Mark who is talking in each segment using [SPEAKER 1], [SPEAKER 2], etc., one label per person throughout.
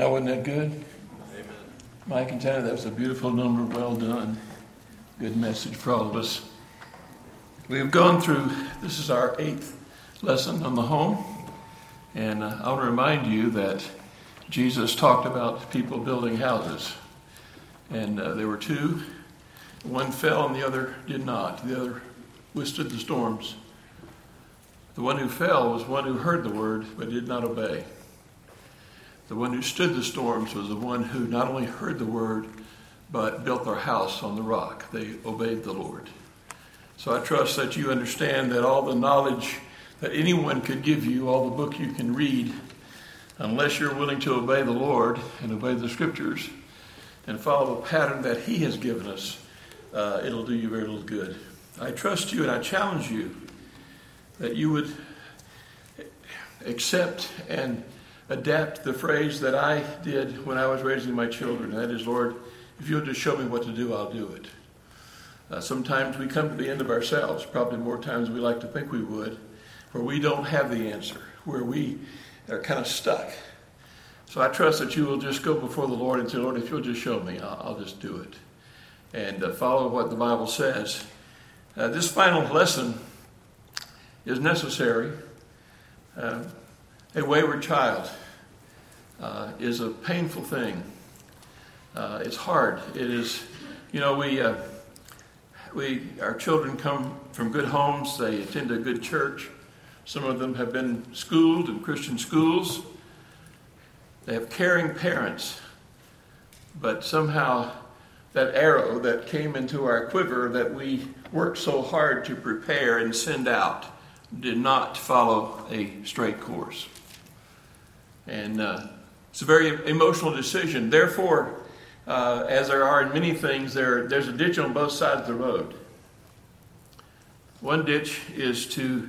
[SPEAKER 1] Now, wasn't that good? Amen. Mike and Tanner, that was a beautiful number. Well done. Good message for all of us. We have gone through, this is our eighth lesson on the home. And uh, I want to remind you that Jesus talked about people building houses. And uh, there were two. One fell and the other did not. The other withstood the storms. The one who fell was one who heard the word but did not obey. The one who stood the storms was the one who not only heard the word but built their house on the rock. They obeyed the Lord. So I trust that you understand that all the knowledge that anyone could give you, all the book you can read, unless you're willing to obey the Lord and obey the scriptures and follow the pattern that He has given us, uh, it'll do you very little good. I trust you and I challenge you that you would accept and adapt the phrase that I did when I was raising my children. That is, Lord, if you'll just show me what to do, I'll do it. Uh, sometimes we come to the end of ourselves, probably more times than we like to think we would, where we don't have the answer, where we are kind of stuck. So I trust that you will just go before the Lord and say, Lord, if you'll just show me, I'll, I'll just do it. And uh, follow what the Bible says. Uh, this final lesson is necessary. A wayward child uh, is a painful thing. Uh, it's hard. It is, you know, we, uh, we, our children come from good homes. They attend a good church. Some of them have been schooled in Christian schools. They have caring parents. But somehow, that arrow that came into our quiver that we worked so hard to prepare and send out did not follow a straight course. And uh, it's a very emotional decision. Therefore, uh, as there are in many things, there, there's a ditch on both sides of the road. One ditch is to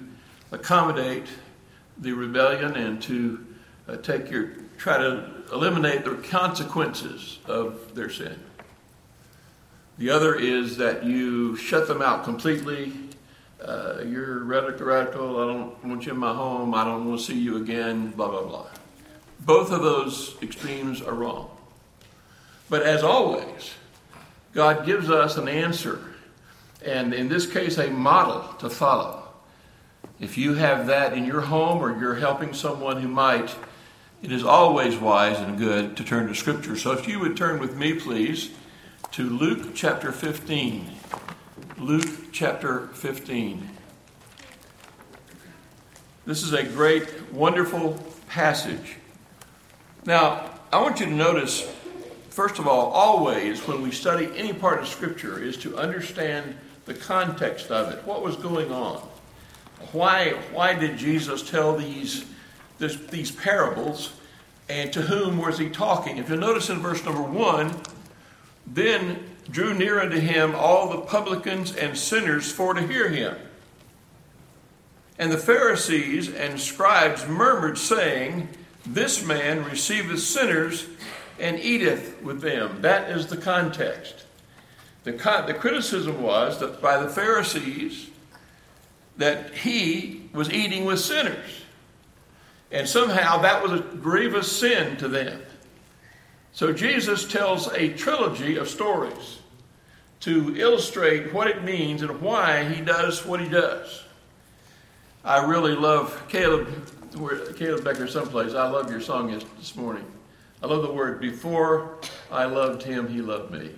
[SPEAKER 1] accommodate the rebellion and to uh, take your try to eliminate the consequences of their sin. The other is that you shut them out completely. Uh, you're radical, radical. I don't want you in my home. I don't want to see you again. Blah blah blah. Both of those extremes are wrong. But as always, God gives us an answer, and in this case, a model to follow. If you have that in your home or you're helping someone who might, it is always wise and good to turn to Scripture. So if you would turn with me, please, to Luke chapter 15. Luke chapter 15. This is a great, wonderful passage. Now, I want you to notice, first of all, always when we study any part of Scripture, is to understand the context of it. What was going on? Why, why did Jesus tell these, this, these parables? And to whom was he talking? If you notice in verse number one, then drew near unto him all the publicans and sinners for to hear him. And the Pharisees and scribes murmured, saying, this man receiveth sinners and eateth with them. That is the context. The, con- the criticism was that by the Pharisees that he was eating with sinners. And somehow that was a grievous sin to them. So Jesus tells a trilogy of stories to illustrate what it means and why he does what he does. I really love Caleb where Caleb Becker someplace. I love your song this morning. I love the word. Before I loved him, he loved me.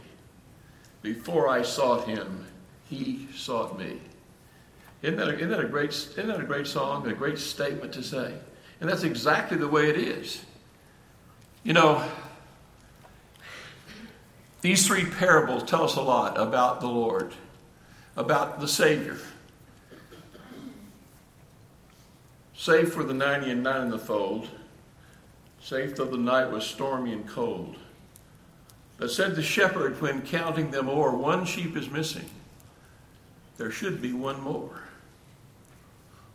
[SPEAKER 1] Before I sought him, he sought me. Isn't that, a, isn't that a great isn't that a great song? A great statement to say. And that's exactly the way it is. You know, these three parables tell us a lot about the Lord, about the Savior. Safe were the ninety and nine in the fold, safe though the night was stormy and cold. But said the shepherd when counting them o'er, one sheep is missing. There should be one more.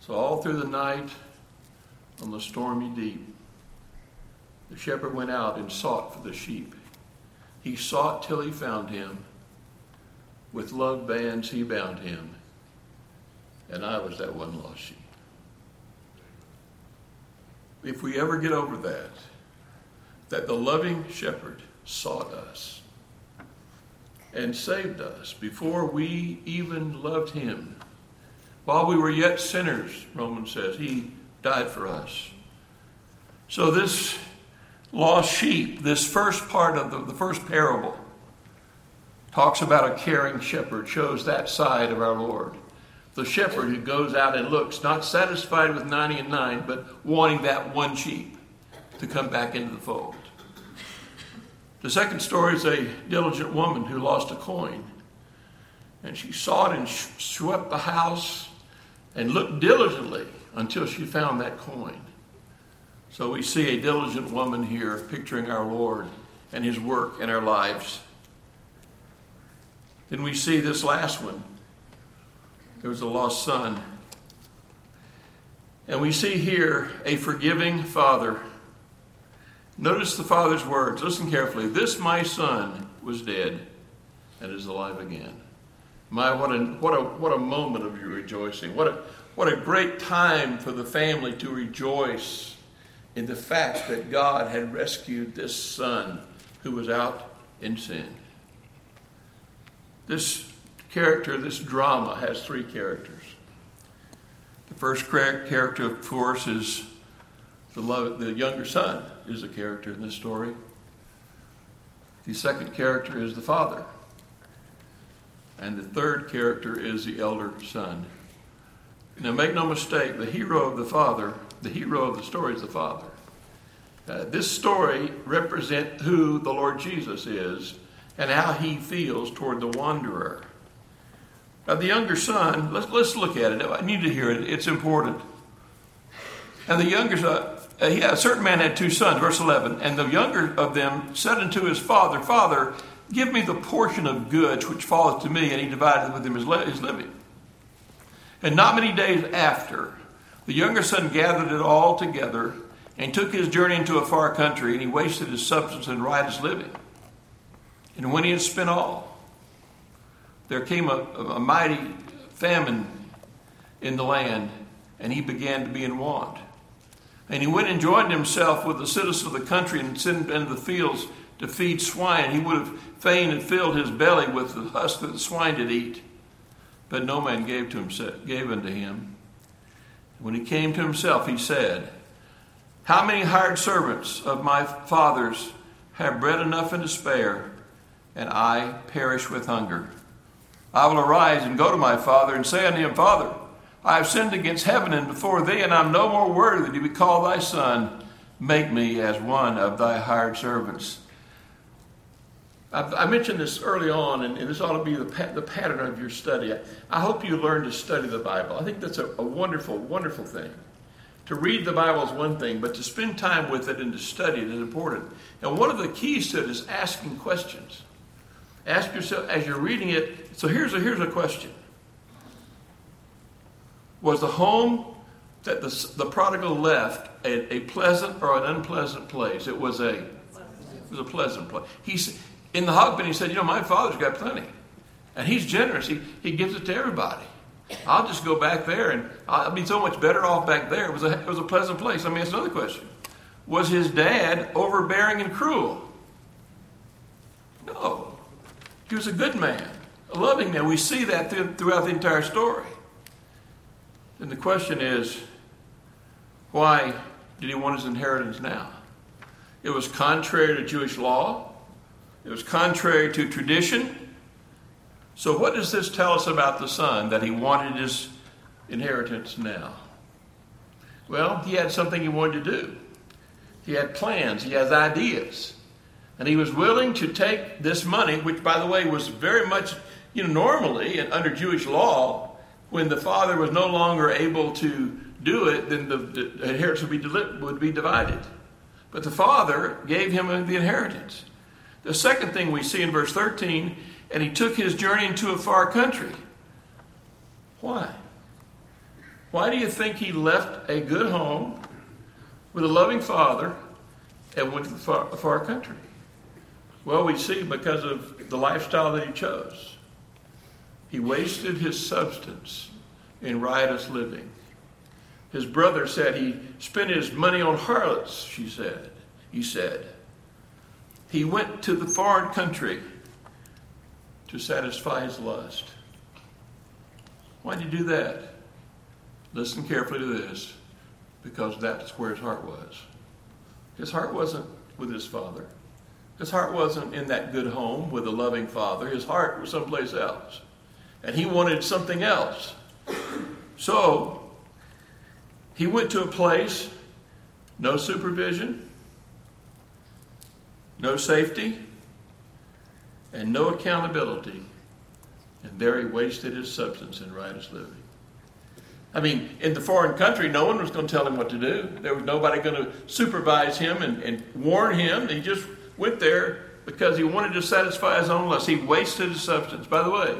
[SPEAKER 1] So all through the night, on the stormy deep, the shepherd went out and sought for the sheep. He sought till he found him. With love bands he bound him. And I was that one lost sheep if we ever get over that, that the loving shepherd sought us and saved us before we even loved him. While we were yet sinners, Romans says, he died for us. So, this lost sheep, this first part of the, the first parable, talks about a caring shepherd, shows that side of our Lord. The shepherd who goes out and looks, not satisfied with 90 and 9, but wanting that one sheep to come back into the fold. The second story is a diligent woman who lost a coin. And she sought and swept the house and looked diligently until she found that coin. So we see a diligent woman here picturing our Lord and his work in our lives. Then we see this last one. There was a lost son. And we see here a forgiving father Notice the father's words. Listen carefully. This my son was dead and is alive again. My, what a, what a, what a moment of rejoicing. What a, what a great time for the family to rejoice in the fact that God had rescued this son who was out in sin. This character, this drama, has three characters. The first character, of course, is the, love, the younger son is a character in this story. The second character is the father. And the third character is the elder son. Now, make no mistake, the hero of the father, the hero of the story is the father. Uh, this story represents who the Lord Jesus is and how he feels toward the wanderer. Now, the younger son, let's, let's look at it. I need to hear it, it's important. And the younger son, uh, he, a certain man had two sons, verse 11, and the younger of them said unto his father, Father, give me the portion of goods which falleth to me, and he divided with him his, his living. And not many days after, the younger son gathered it all together and took his journey into a far country, and he wasted his substance and riotous living. And when he had spent all, there came a, a mighty famine in the land, and he began to be in want. And he went and joined himself with the citizens of the country and sent into the fields to feed swine. He would have fain have filled his belly with the husk that the swine did eat. But no man gave, to himself, gave unto him. When he came to himself, he said, How many hired servants of my father's have bread enough and to spare, and I perish with hunger? I will arise and go to my father and say unto him, Father, I have sinned against heaven and before thee, and I'm no more worthy to be called thy son. Make me as one of thy hired servants. I, mentioned this early on, and, this ought to be the, pattern of your study. I, hope you learn to study the Bible. I think that's a wonderful, wonderful thing. To read the Bible is one thing, but to spend time with it and to study it is important. And one of the keys to it is asking questions. Ask yourself as you're reading it. So here's a, here's a question was the home that the, the prodigal left a, a pleasant or an unpleasant place? It was a, it was a pleasant place. He's, in the hog pen, he said, You know, my father's got plenty. And he's generous. He, he gives it to everybody. I'll just go back there and I'll be so much better off back there. It was a, it was a pleasant place. Let me ask another question. Was his dad overbearing and cruel? No. He was a good man, a loving man. We see that throughout the entire story. Then the question is, why did he want his inheritance now? It was contrary to Jewish law. It was contrary to tradition. So, what does this tell us about the son that he wanted his inheritance now? Well, he had something he wanted to do. He had plans, he has ideas. And he was willing to take this money, which, by the way, was very much, you know, normally under Jewish law, when the father was no longer able to do it, then the, the inheritance would be, would be divided. But the father gave him the inheritance. The second thing we see in verse 13, and he took his journey into a far country. Why? Why do you think he left a good home with a loving father and went to the far, far country? Well, we see because of the lifestyle that he chose. He wasted his substance in riotous living. His brother said he spent his money on harlots, she said. He said. he went to the foreign country to satisfy his lust. Why did he do that? Listen carefully to this, because that's where his heart was. His heart wasn't with his father. His heart wasn't in that good home with a loving father. His heart was someplace else. And he wanted something else. So, he went to a place, no supervision, no safety, and no accountability. And there he wasted his substance in riotous living. I mean, in the foreign country, no one was going to tell him what to do. There was nobody going to supervise him and, and warn him. He just went there because he wanted to satisfy his own lust. He wasted his substance. By the way,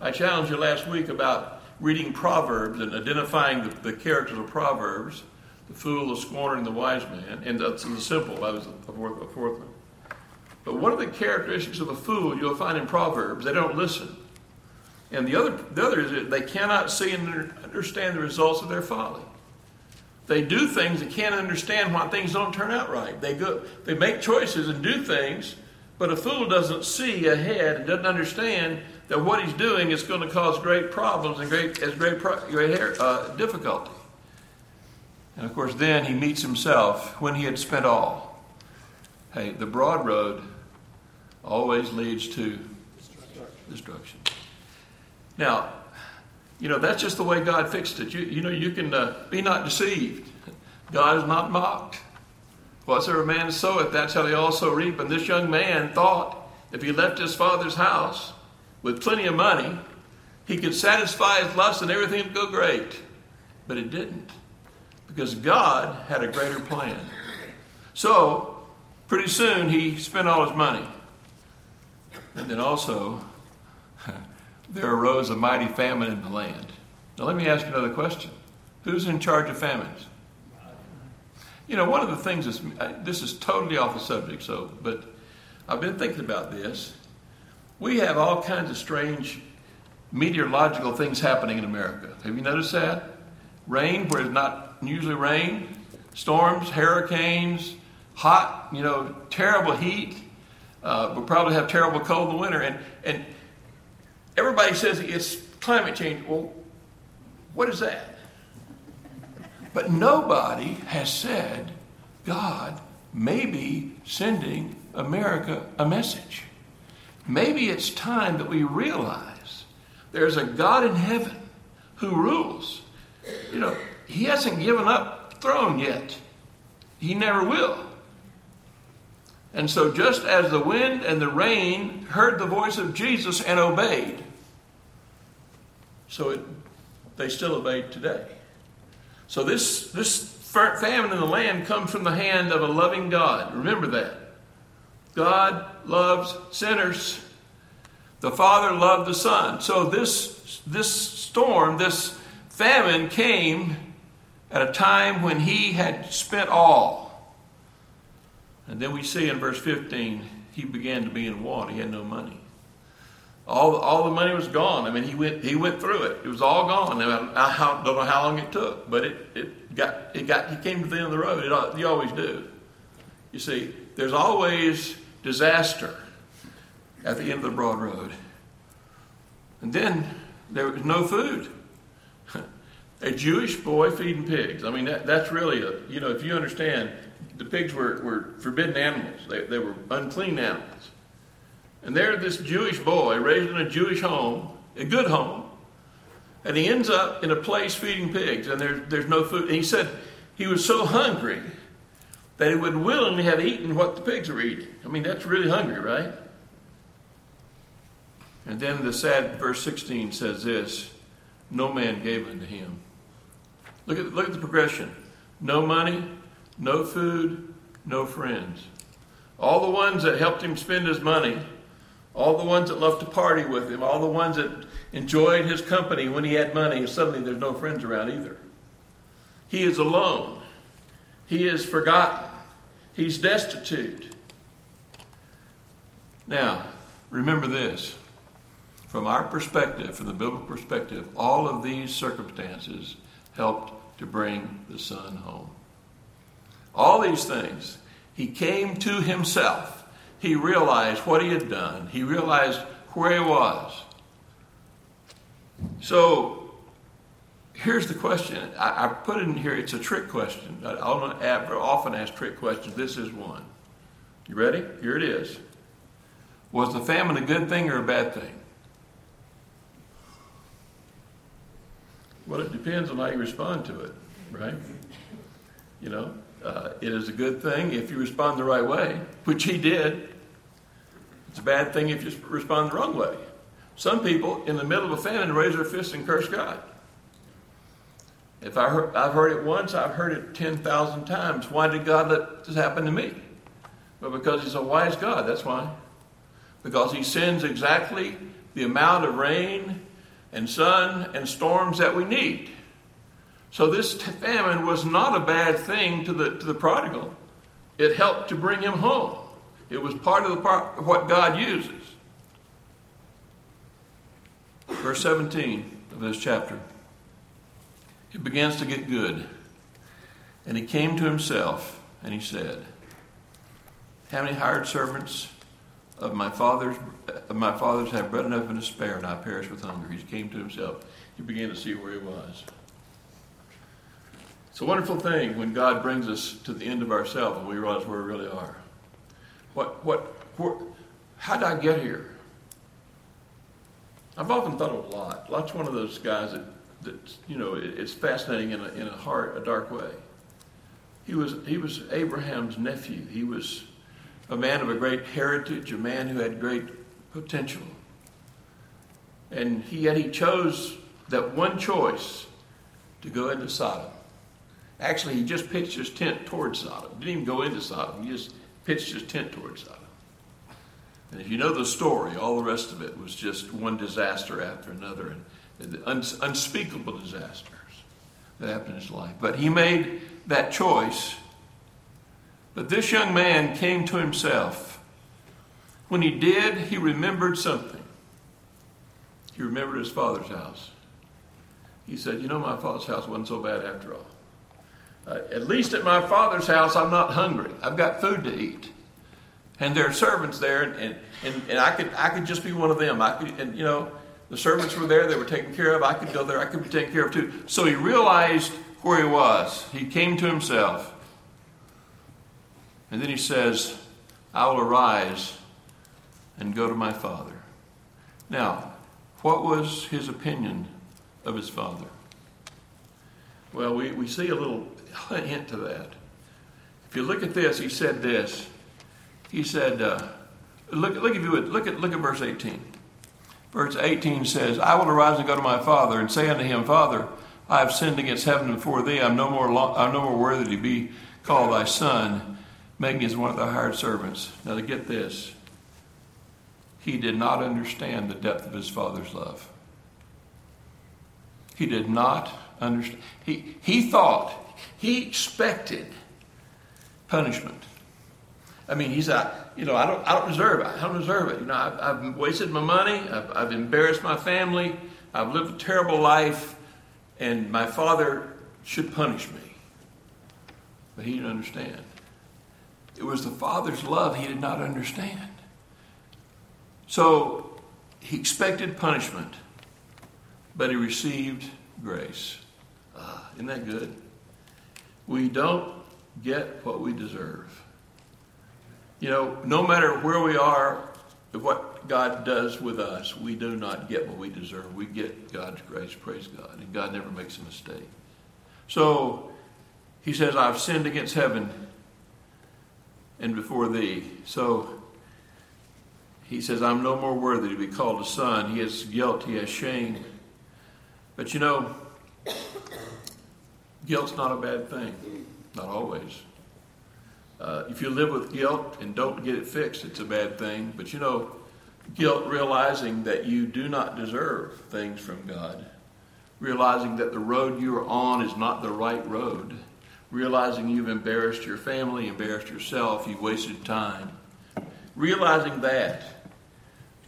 [SPEAKER 1] I challenged you last week about reading Proverbs and identifying the, the characters of Proverbs the fool, the scorner, and the wise man. And that's the simple. That was a fourth, a fourth one. But one of the characteristics of a fool you'll find in Proverbs, they don't listen. And the other, the other is that they cannot see and understand the results of their folly. They do things and can't understand why things don't turn out right. They go, they make choices and do things, but a fool doesn't see ahead and doesn't understand that what he's doing is going to cause great problems and great, as great, great uh, difficulty. And of course, then he meets himself when he had spent all. Hey, the broad road always leads to destruction. Now, you know, that's just the way God fixed it. You, you know, you can uh, be not deceived. God is not mocked. Whatsoever a man soweth, that's how they also reap. And this young man thought if he left his father's house with plenty of money, he could satisfy his lust and everything would go great. But it didn't. Because God had a greater plan. So, pretty soon he spent all his money. And then also, there arose a mighty famine in the land. Now, let me ask another question Who's in charge of famines? You know, one of the things is this is totally off the subject, so but I've been thinking about this. We have all kinds of strange meteorological things happening in America. Have you noticed that? Rain where it's not usually rain, storms, hurricanes, hot, you know, terrible heat. Uh, we'll probably have terrible cold in the winter, and and Everybody says it's climate change. Well, what is that? But nobody has said God may be sending America a message. Maybe it's time that we realize there's a God in heaven who rules. You know, he hasn't given up throne yet. He never will. And so, just as the wind and the rain heard the voice of Jesus and obeyed, so it, they still obey today. So this, this famine in the land comes from the hand of a loving God. Remember that. God loves sinners. The Father loved the Son. So this, this storm, this famine came at a time when he had spent all. And then we see in verse 15, he began to be in want. He had no money all, all the money was gone. I mean, he went he went through it. It was all gone. I, don't know how long it took, but it, it got it got he came to the end of the road. It, you always do. You see, there's always disaster at the end of the broad road. And then there was no food. a Jewish boy feeding pigs. I mean, that, that's really a, you know, if you understand, the pigs were, were forbidden animals. They, they were unclean animals. And there, this Jewish boy, raised in a Jewish home, a good home, and he ends up in a place feeding pigs, and there's, there's no food. And he said he was so hungry that he would willingly have eaten what the pigs were eating. I mean, that's really hungry, right? And then the sad verse 16 says this No man gave unto him. Look at, look at the progression no money, no food, no friends. All the ones that helped him spend his money all the ones that loved to party with him, all the ones that enjoyed his company when he had money, suddenly there's no friends around either. He is alone. He is forgotten. He's destitute. Now, remember this. From our perspective, from the biblical perspective, all of these circumstances helped to bring the son home. All these things. He came to himself he realized what he had done. He realized where he was. So here's the question. I, I put it in here, it's a trick question. I don't often ask trick questions. This is one. You ready? Here it is. Was the famine a good thing or a bad thing? Well, it depends on how you respond to it, right? You know, uh, it is a good thing if you respond the right way, which he did. It's a bad thing if you respond the wrong way. Some people, in the middle of a famine, raise their fists and curse God. If I heard, I've heard it once, I've heard it 10,000 times. Why did God let this happen to me? Well, because He's a wise God, that's why. Because He sends exactly the amount of rain and sun and storms that we need. So this famine was not a bad thing to the, to the prodigal. It helped to bring him home. It was part of the part of what God uses. Verse 17 of this chapter. It begins to get good. And he came to himself and he said, How many hired servants of my father's of my fathers have bread enough and to spare, and I perish with hunger? He came to himself. He began to see where he was. It's a wonderful thing when God brings us to the end of ourselves and we realize where we really are. What, what, where, how did I get here? I've often thought of lot. Lot's one of those guys that, that you know, it, it's fascinating in a, in a hard, a dark way. He was, he was Abraham's nephew. He was a man of a great heritage, a man who had great potential. And he, yet he chose that one choice to go into Sodom. Actually, he just pitched his tent towards Sodom. Didn't even go into Sodom. He just pitched his tent towards Sodom. And if you know the story, all the rest of it was just one disaster after another and unspeakable disasters that happened in his life. But he made that choice. But this young man came to himself. When he did, he remembered something. He remembered his father's house. He said, You know, my father's house wasn't so bad after all. Uh, at least at my father's house, I'm not hungry. I've got food to eat. And there are servants there, and, and, and I could I could just be one of them. I could, and you know, the servants were there; they were taken care of. I could go there; I could be taken care of too. So he realized where he was. He came to himself, and then he says, "I will arise and go to my father." Now, what was his opinion of his father? Well, we, we see a little hint to that. If you look at this, he said this. He said, uh, look, look if you would, look at, look at verse 18. Verse 18 says, I will arise and go to my father and say unto him, Father, I have sinned against heaven before thee. I'm no more, lo- I'm no more worthy to be called thy son. Make me as one of thy hired servants. Now to get this, he did not understand the depth of his father's love. He did not understand. He, he thought, he expected punishment. I mean, he's like, you know, I don't, I don't deserve it. I don't deserve it. You know, I've, I've wasted my money. I've, I've embarrassed my family. I've lived a terrible life, and my father should punish me. But he didn't understand. It was the father's love he did not understand. So he expected punishment, but he received grace. Uh, isn't that good? We don't get what we deserve. You know, no matter where we are, what God does with us, we do not get what we deserve. We get God's grace, praise God. And God never makes a mistake. So he says, I've sinned against heaven and before thee. So he says, I'm no more worthy to be called a son. He has guilt, he has shame. But you know, guilt's not a bad thing. Not always. Uh, if you live with guilt and don't get it fixed, it's a bad thing. But you know, guilt realizing that you do not deserve things from God, realizing that the road you are on is not the right road, realizing you've embarrassed your family, embarrassed yourself, you've wasted time. Realizing that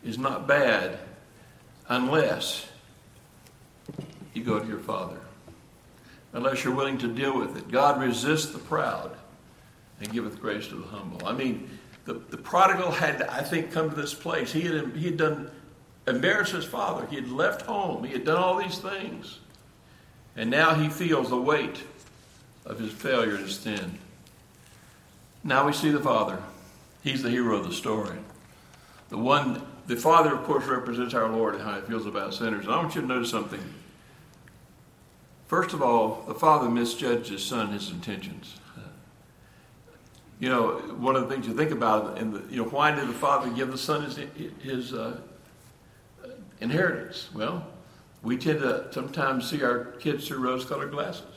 [SPEAKER 1] is not bad unless you go to your Father. Unless you're willing to deal with it. God resists the proud and giveth grace to the humble. I mean, the, the prodigal had, I think, come to this place. He had, he had done, embarrassed his father. He had left home. He had done all these things. And now he feels the weight of his failure his sin. Now we see the father. He's the hero of the story. The one, the father, of course, represents our Lord and how he feels about sinners. And I want you to notice something. First of all, the father misjudged his son, his intentions. You know, one of the things you think about, and you know, why did the father give the son his, his uh, inheritance? Well, we tend to sometimes see our kids through rose-colored glasses.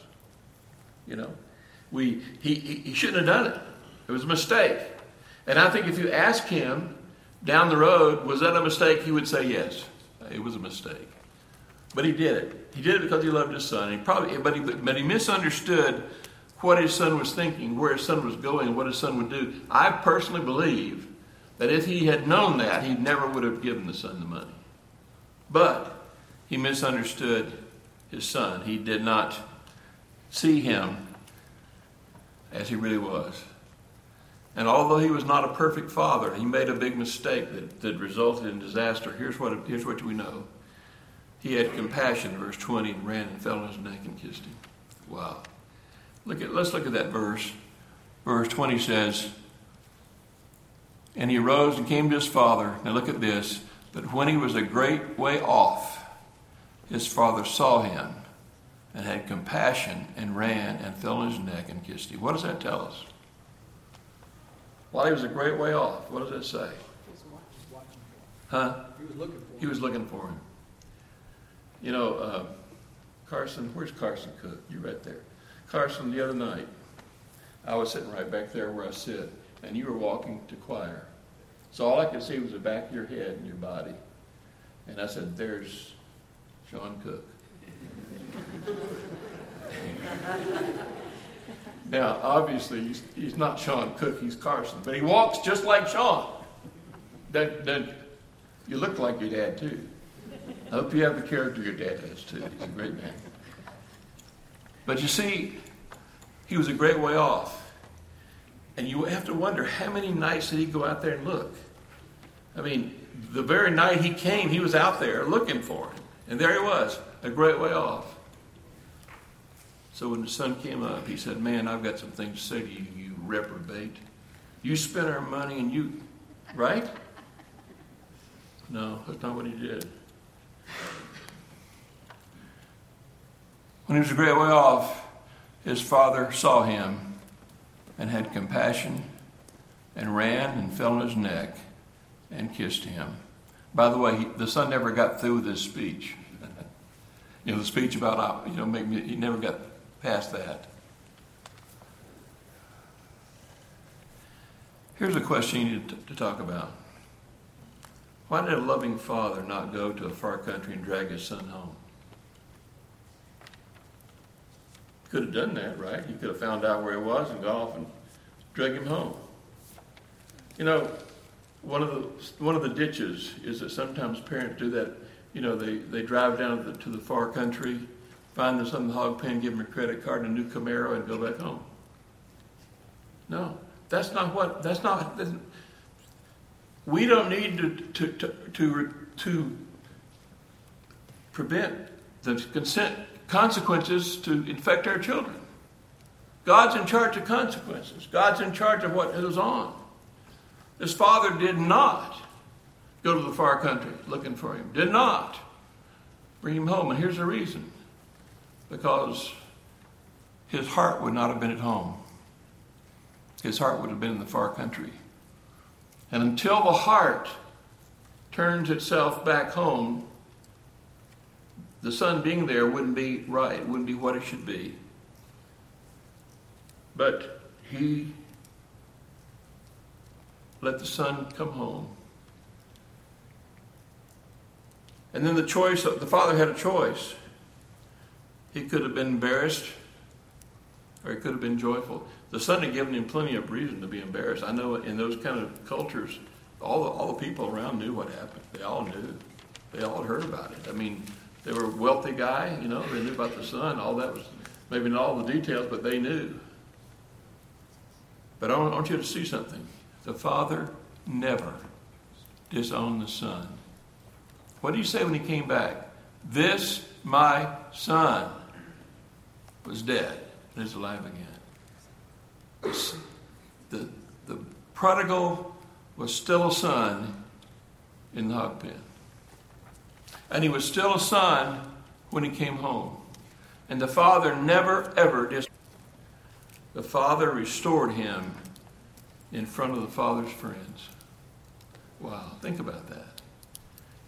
[SPEAKER 1] You know, we he, he shouldn't have done it. It was a mistake. And I think if you ask him down the road, was that a mistake? He would say yes. It was a mistake. But he did it. He did it because he loved his son. He probably, but he, but he misunderstood what his son was thinking, where his son was going, what his son would do. I personally believe that if he had known that, he never would have given the son the money. But he misunderstood his son. He did not see him as he really was. And although he was not a perfect father, he made a big mistake that, that resulted in disaster. Here's what, here's what we know. He had compassion, verse 20, and ran and fell on his neck and kissed him. Wow. Look at, let's look at that verse. Verse 20 says, And he arose and came to his father. Now look at this. But when he was a great way off, his father saw him and had compassion and ran and fell on his neck and kissed him. What does that tell us? While he was a great way off, what does that say? Huh?
[SPEAKER 2] He was looking for him.
[SPEAKER 1] He was looking for him. You know, uh, Carson, where's Carson Cook? You're right there. Carson, the other night, I was sitting right back there where I sit, and you were walking to choir. So all I could see was the back of your head and your body. And I said, There's Sean Cook. now, obviously, he's, he's, not Sean Cook, he's Carson, but he walks just like Sean. That, that you look like your dad, too. I hope you have the character your dad has, too. He's a great man. But you see, he was a great way off. And you have to wonder how many nights did he go out there and look? I mean, the very night he came, he was out there looking for him. And there he was, a great way off. So when the son came up, he said, Man, I've got some things to say to you, you reprobate. You spent our money and you, right? No, that's not what he did. When he was a great way off, his father saw him and had compassion and ran and fell on his neck and kissed him. By the way, he, the son never got through this speech. you know, the speech about, you know, me, he never got past that. Here's a question you need to, to talk about. Why did a loving father not go to a far country and drag his son home? Could have done that, right? He could have found out where he was and gone off and drag him home. You know, one of the one of the ditches is that sometimes parents do that. You know, they, they drive down to the, to the far country, find the son in the hog pen, give him a credit card and a new Camaro, and go back home. No, that's not what. That's not. We don't need to to to to, to prevent the consent consequences to infect our children. God's in charge of consequences. God's in charge of what goes on. His father did not go to the far country looking for him, did not bring him home. And here's the reason because his heart would not have been at home, his heart would have been in the far country. And until the heart turns itself back home, the son being there wouldn't be right, wouldn't be what it should be. But he let the son come home. And then the choice, the father had a choice. He could have been embarrassed or he could have been joyful. The son had given him plenty of reason to be embarrassed. I know in those kind of cultures, all the, all the people around knew what happened. They all knew. They all heard about it. I mean, they were a wealthy guy, you know, they knew about the son. All that was, maybe not all the details, but they knew. But I want you to see something. The Father never disowned the Son. What did he say when he came back? This, my son, was dead and is alive again. The, the prodigal was still a son in the hog pen. And he was still a son when he came home. And the father never, ever dis. The father restored him in front of the father's friends. Wow, think about that.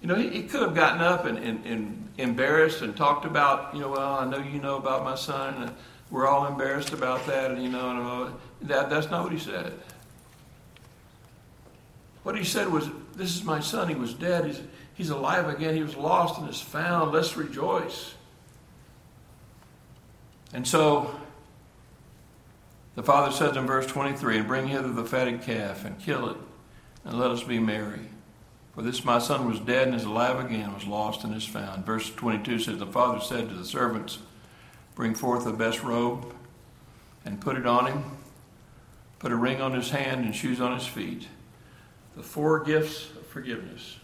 [SPEAKER 1] You know, he, he could have gotten up and, and, and, embarrassed and talked about, you know, well, I know you know about my son, and we're all embarrassed about that, and you know, and, uh, that, that's not what he said. What he said was, This is my son. He was dead. He's, he's alive again. He was lost and is found. Let's rejoice. And so the father says in verse 23 And bring hither the fatted calf and kill it, and let us be merry. For this my son was dead and is alive again, was lost and is found. Verse 22 says, The father said to the servants, Bring forth the best robe and put it on him, put a ring on his hand and shoes on his feet. The four gifts of forgiveness.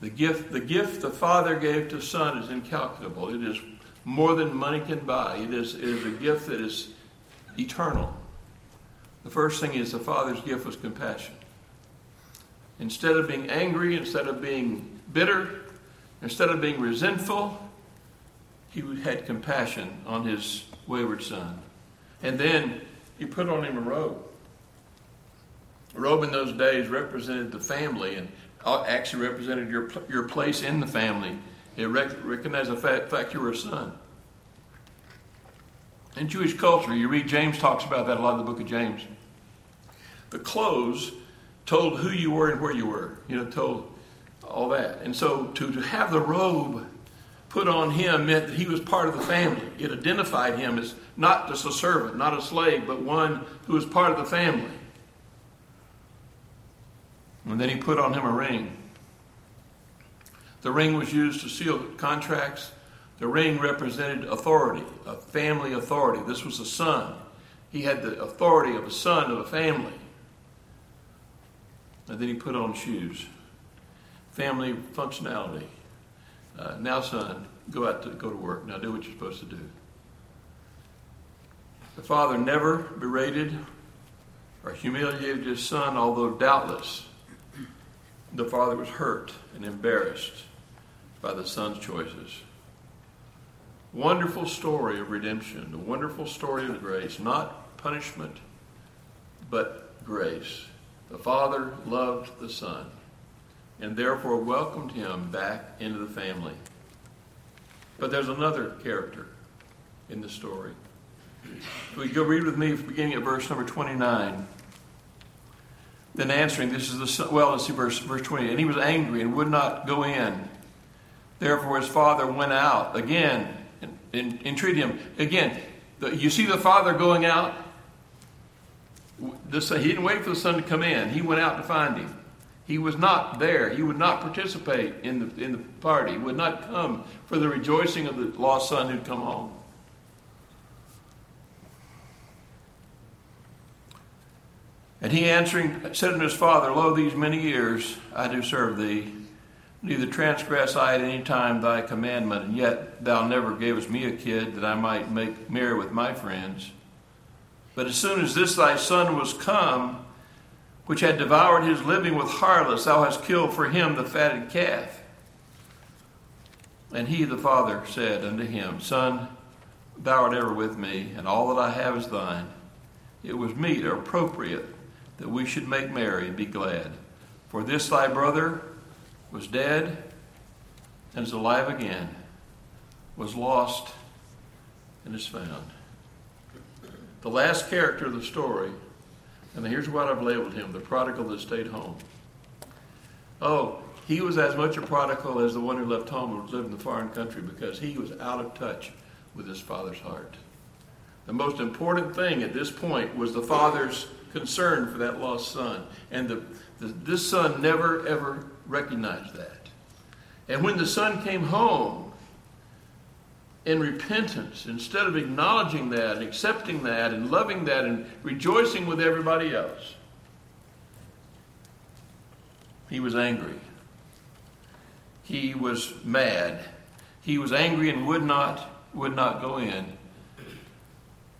[SPEAKER 1] The gift, the gift the Father gave to Son is incalculable. It is more than money can buy. It is, it is a gift that is eternal. The first thing is the Father's gift was compassion. Instead of being angry, instead of being bitter, instead of being resentful, he had compassion on his wayward son. And then he put on him a robe. A robe in those days represented the family and uh, actually represented your, your place in the family. It rec- recognized the fact, fact you were a son. In Jewish culture, you read James talks about that a lot in the book of James. The clothes told who you were and where you were, you know, told all that. And so to, to have the robe put on him meant that he was part of the family. It identified him as not just a servant, not a slave, but one who was part of the family. And then he put on him a ring. The ring was used to seal contracts. The ring represented authority, a family authority. This was a son. He had the authority of a son of a family. And then he put on shoes. Family functionality. Uh, now, son, go out to go to work. Now do what you're supposed to do. The father never berated or humiliated his son, although doubtless the father was hurt and embarrassed by the son's choices. Wonderful story of redemption, a wonderful story of grace, not punishment, but grace. The Father loved the Son and therefore welcomed him back into the family. But there's another character in the story. We go read with me beginning at verse number 29. Then answering, this is the well, let's see verse verse 20. And he was angry and would not go in. Therefore his father went out again and, and entreated him. Again, the, you see the father going out this, he didn't wait for the son to come in. He went out to find him. He was not there. He would not participate in the, in the party. He would not come for the rejoicing of the lost son who'd come home. And he answering said unto his father, Lo, these many years I do serve thee, neither transgress I at any time thy commandment, and yet thou never gavest me a kid that I might make merry with my friends. But as soon as this thy son was come, which had devoured his living with harlots, thou hast killed for him the fatted calf. And he, the father, said unto him, Son, thou art ever with me, and all that I have is thine. It was meet or appropriate that we should make merry and be glad. For this thy brother was dead and is alive again, was lost and is found. The last character of the story, and here's what I've labeled him the prodigal that stayed home. Oh, he was as much a prodigal as the one who left home and lived in the foreign country because he was out of touch with his father's heart. The most important thing at this point was the father's concern for that lost son. And the, the, this son never, ever recognized that. And when the son came home, in repentance, instead of acknowledging that and accepting that and loving that and rejoicing with everybody else, he was angry. He was mad. He was angry and would not would not go in.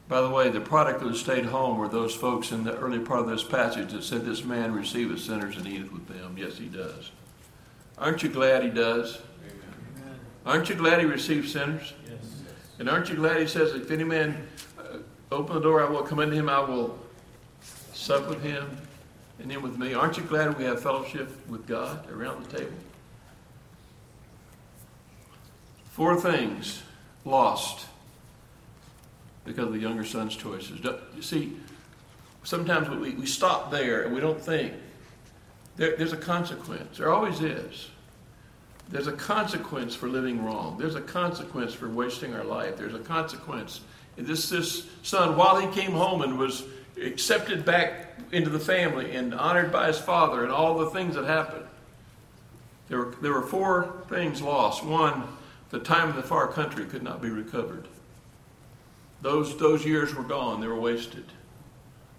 [SPEAKER 1] By the way, the prodigal that stayed home were those folks in the early part of this passage that said, This man receiveth sinners and eateth with them. Yes, he does. Aren't you glad he does? Amen. Aren't you glad he receives sinners? And aren't you glad he says, If any man uh, open the door, I will come into him, I will sup with him, and him with me. Aren't you glad we have fellowship with God around the table? Four things lost because of the younger son's choices. You see, sometimes we, we stop there and we don't think. There, there's a consequence. There always is. There's a consequence for living wrong. There's a consequence for wasting our life. There's a consequence. And this, this son, while he came home and was accepted back into the family and honored by his father and all the things that happened, there were, there were four things lost. One, the time in the far country could not be recovered. Those, those years were gone, they were wasted.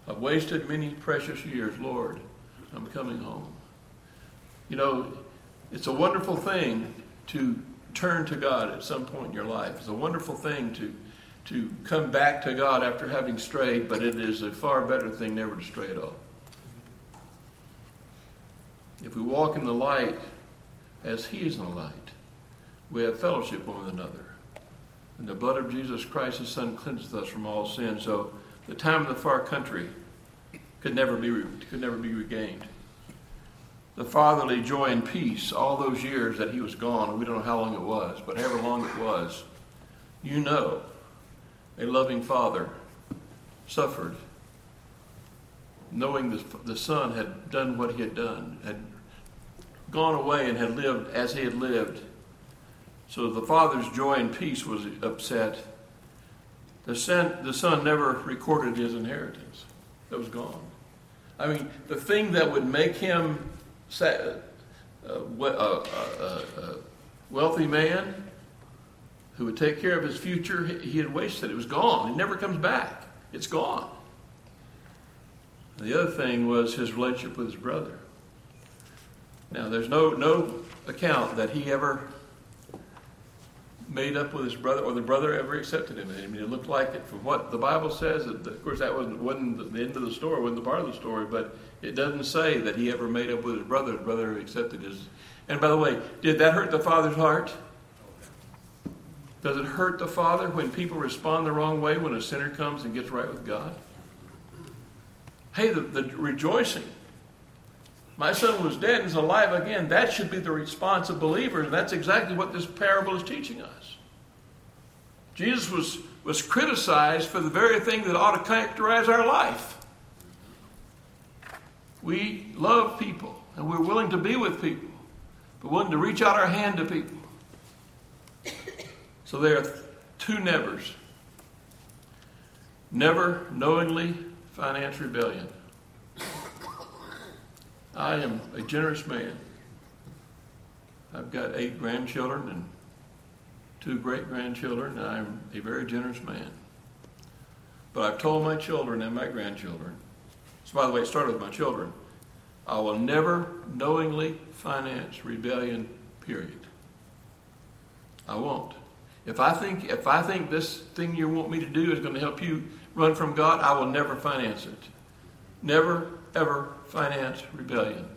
[SPEAKER 1] I've wasted many precious years, Lord. I'm coming home. You know, it's a wonderful thing to turn to God at some point in your life. It's a wonderful thing to, to come back to God after having strayed, but it is a far better thing never to stray at all. If we walk in the light as He is in the light, we have fellowship one with another. And the blood of Jesus Christ, his Son, cleanses us from all sin. So the time in the far country could never be, could never be regained. The fatherly joy and peace, all those years that he was gone, we don't know how long it was, but however long it was, you know a loving father suffered knowing the, the son had done what he had done, had gone away and had lived as he had lived so the father's joy and peace was upset. The son, the son never recorded his inheritance. It was gone. I mean, the thing that would make him a, a, a, a wealthy man who would take care of his future, he had wasted. It was gone. It never comes back. It's gone. The other thing was his relationship with his brother. Now, there's no, no account that he ever made up with his brother, or the brother ever accepted him. I mean, it looked like it from what the Bible says. Of course, that wasn't, wasn't the end of the story, wasn't the part of the story, but it doesn't say that he ever made up with his brother. His brother accepted his. And by the way, did that hurt the father's heart? Does it hurt the father when people respond the wrong way when a sinner comes and gets right with God? Hey, the, the rejoicing my son was dead and is alive again. That should be the response of believers. That's exactly what this parable is teaching us. Jesus was, was criticized for the very thing that ought to characterize our life. We love people and we're willing to be with people, but willing to reach out our hand to people. So there are two nevers. Never knowingly finance rebellion. I am a generous man. I've got eight grandchildren and two great grandchildren, and I'm a very generous man. But I've told my children and my grandchildren, so by the way, it started with my children, I will never knowingly finance rebellion, period. I won't. If I think if I think this thing you want me to do is going to help you run from God, I will never finance it. Never, ever finance rebellion.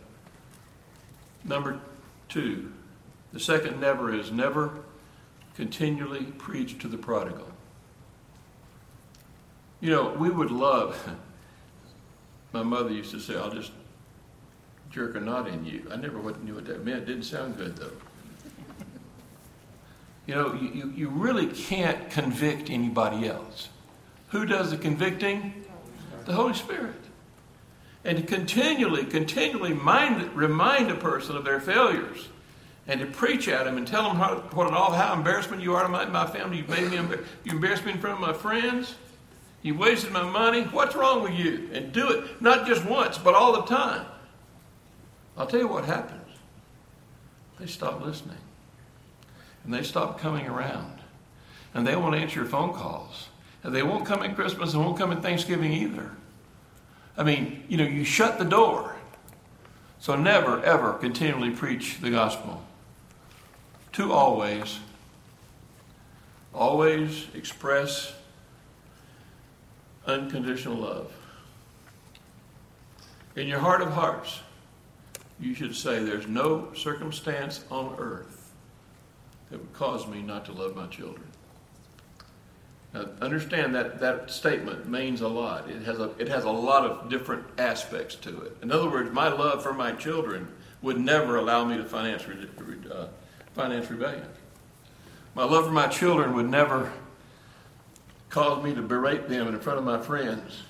[SPEAKER 1] Number two, the second never is never continually preach to the prodigal. You know, we would love, my mother used to say, I'll just jerk a knot in you. I never knew what that meant. It didn't sound good, though. You know, you, you really can't convict anybody else. Who does the convicting? The Holy Spirit and to continually, continually mind, remind a person of their failures and to preach at them and tell them how, what an all how embarrassment you are to my, my family. You've made me you embarrassed me in front of my friends. You wasted my money. What's wrong with you? And do it not just once, but all the time. I'll tell you what happens. They stop listening. And they stop coming around. and they won't answer your phone calls. And they won't come at Christmas and won't come at Thanksgiving either. I mean, you know, you shut the door. So never, ever continually preach the gospel. To always, always express unconditional love. In your heart of hearts, you should say, There's no circumstance on earth that would cause me not to love my children. Now, understand that that statement means a lot. It has a, it has a lot of different aspects to it. In other words, my love for my children would never allow me to finance, uh, finance rebellion. My love for my children would never cause me to berate them in front of my friends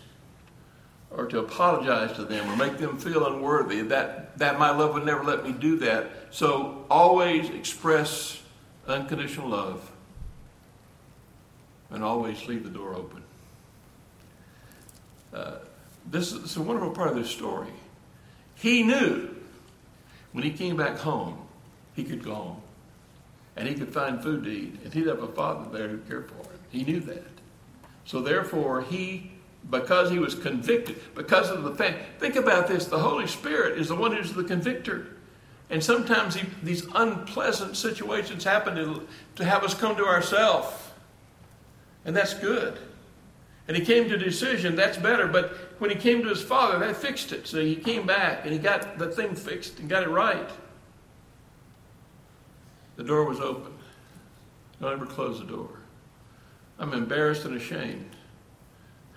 [SPEAKER 1] or to apologize to them or make them feel unworthy. That, that my love would never let me do that. So always express unconditional love and always leave the door open. Uh, this, is a wonderful part of this story. He knew when he came back home, he could go home and he could find food to eat, and he'd have a father there who cared for him. He knew that. So therefore, he, because he was convicted, because of the fact, think about this: the Holy Spirit is the one who's the convictor. And sometimes he, these unpleasant situations happen to, to have us come to ourselves and that's good. And he came to a decision, that's better. But when he came to his father, that fixed it. So he came back and he got the thing fixed and got it right. The door was open. Don't ever close the door. I'm embarrassed and ashamed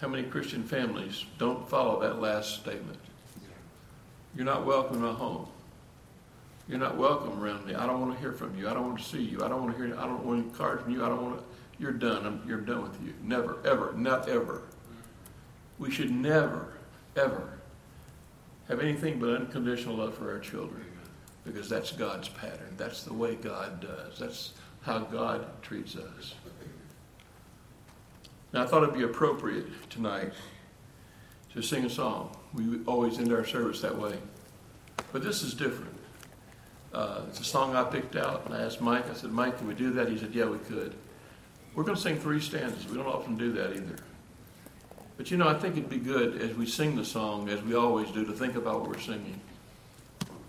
[SPEAKER 1] how many Christian families don't follow that last statement. You're not welcome in my home. You're not welcome around me. I don't want to hear from you. I don't want to see you. I don't want to hear. I don't want any cards from you. I don't want to you're done. I'm, you're done with you. Never, ever, not ever. We should never, ever have anything but unconditional love for our children because that's God's pattern. That's the way God does. That's how God treats us. Now, I thought it'd be appropriate tonight to sing a song. We always end our service that way. But this is different. Uh, it's a song I picked out, and I asked Mike, I said, Mike, can we do that? He said, Yeah, we could. We're going to sing three stanzas. We don't often do that either. But you know, I think it'd be good as we sing the song, as we always do, to think about what we're singing.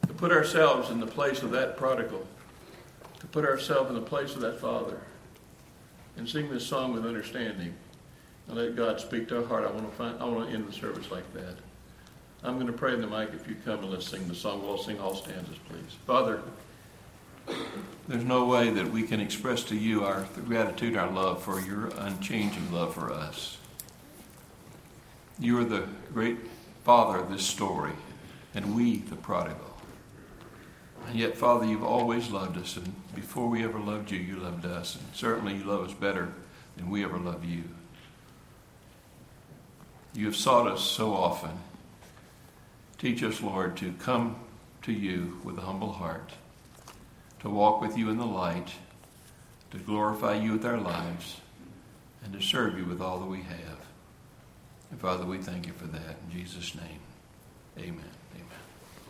[SPEAKER 1] To put ourselves in the place of that prodigal. To put ourselves in the place of that father. And sing this song with understanding. And let God speak to our heart. I want to find I want to end the service like that. I'm going to pray in the mic if you come and let's sing the song. We'll sing all stanzas, please. Father, there's no way that we can express to you our gratitude, our love for your unchanging love for us. You are the great father of this story, and we the prodigal. And yet, Father, you've always loved us, and before we ever loved you, you loved us. And certainly you love us better than we ever loved you. You have sought us so often. Teach us, Lord, to come to you with a humble heart to walk with you in the light, to glorify you with our lives, and to serve you with all that we have. And Father, we thank you for that. In Jesus' name, amen.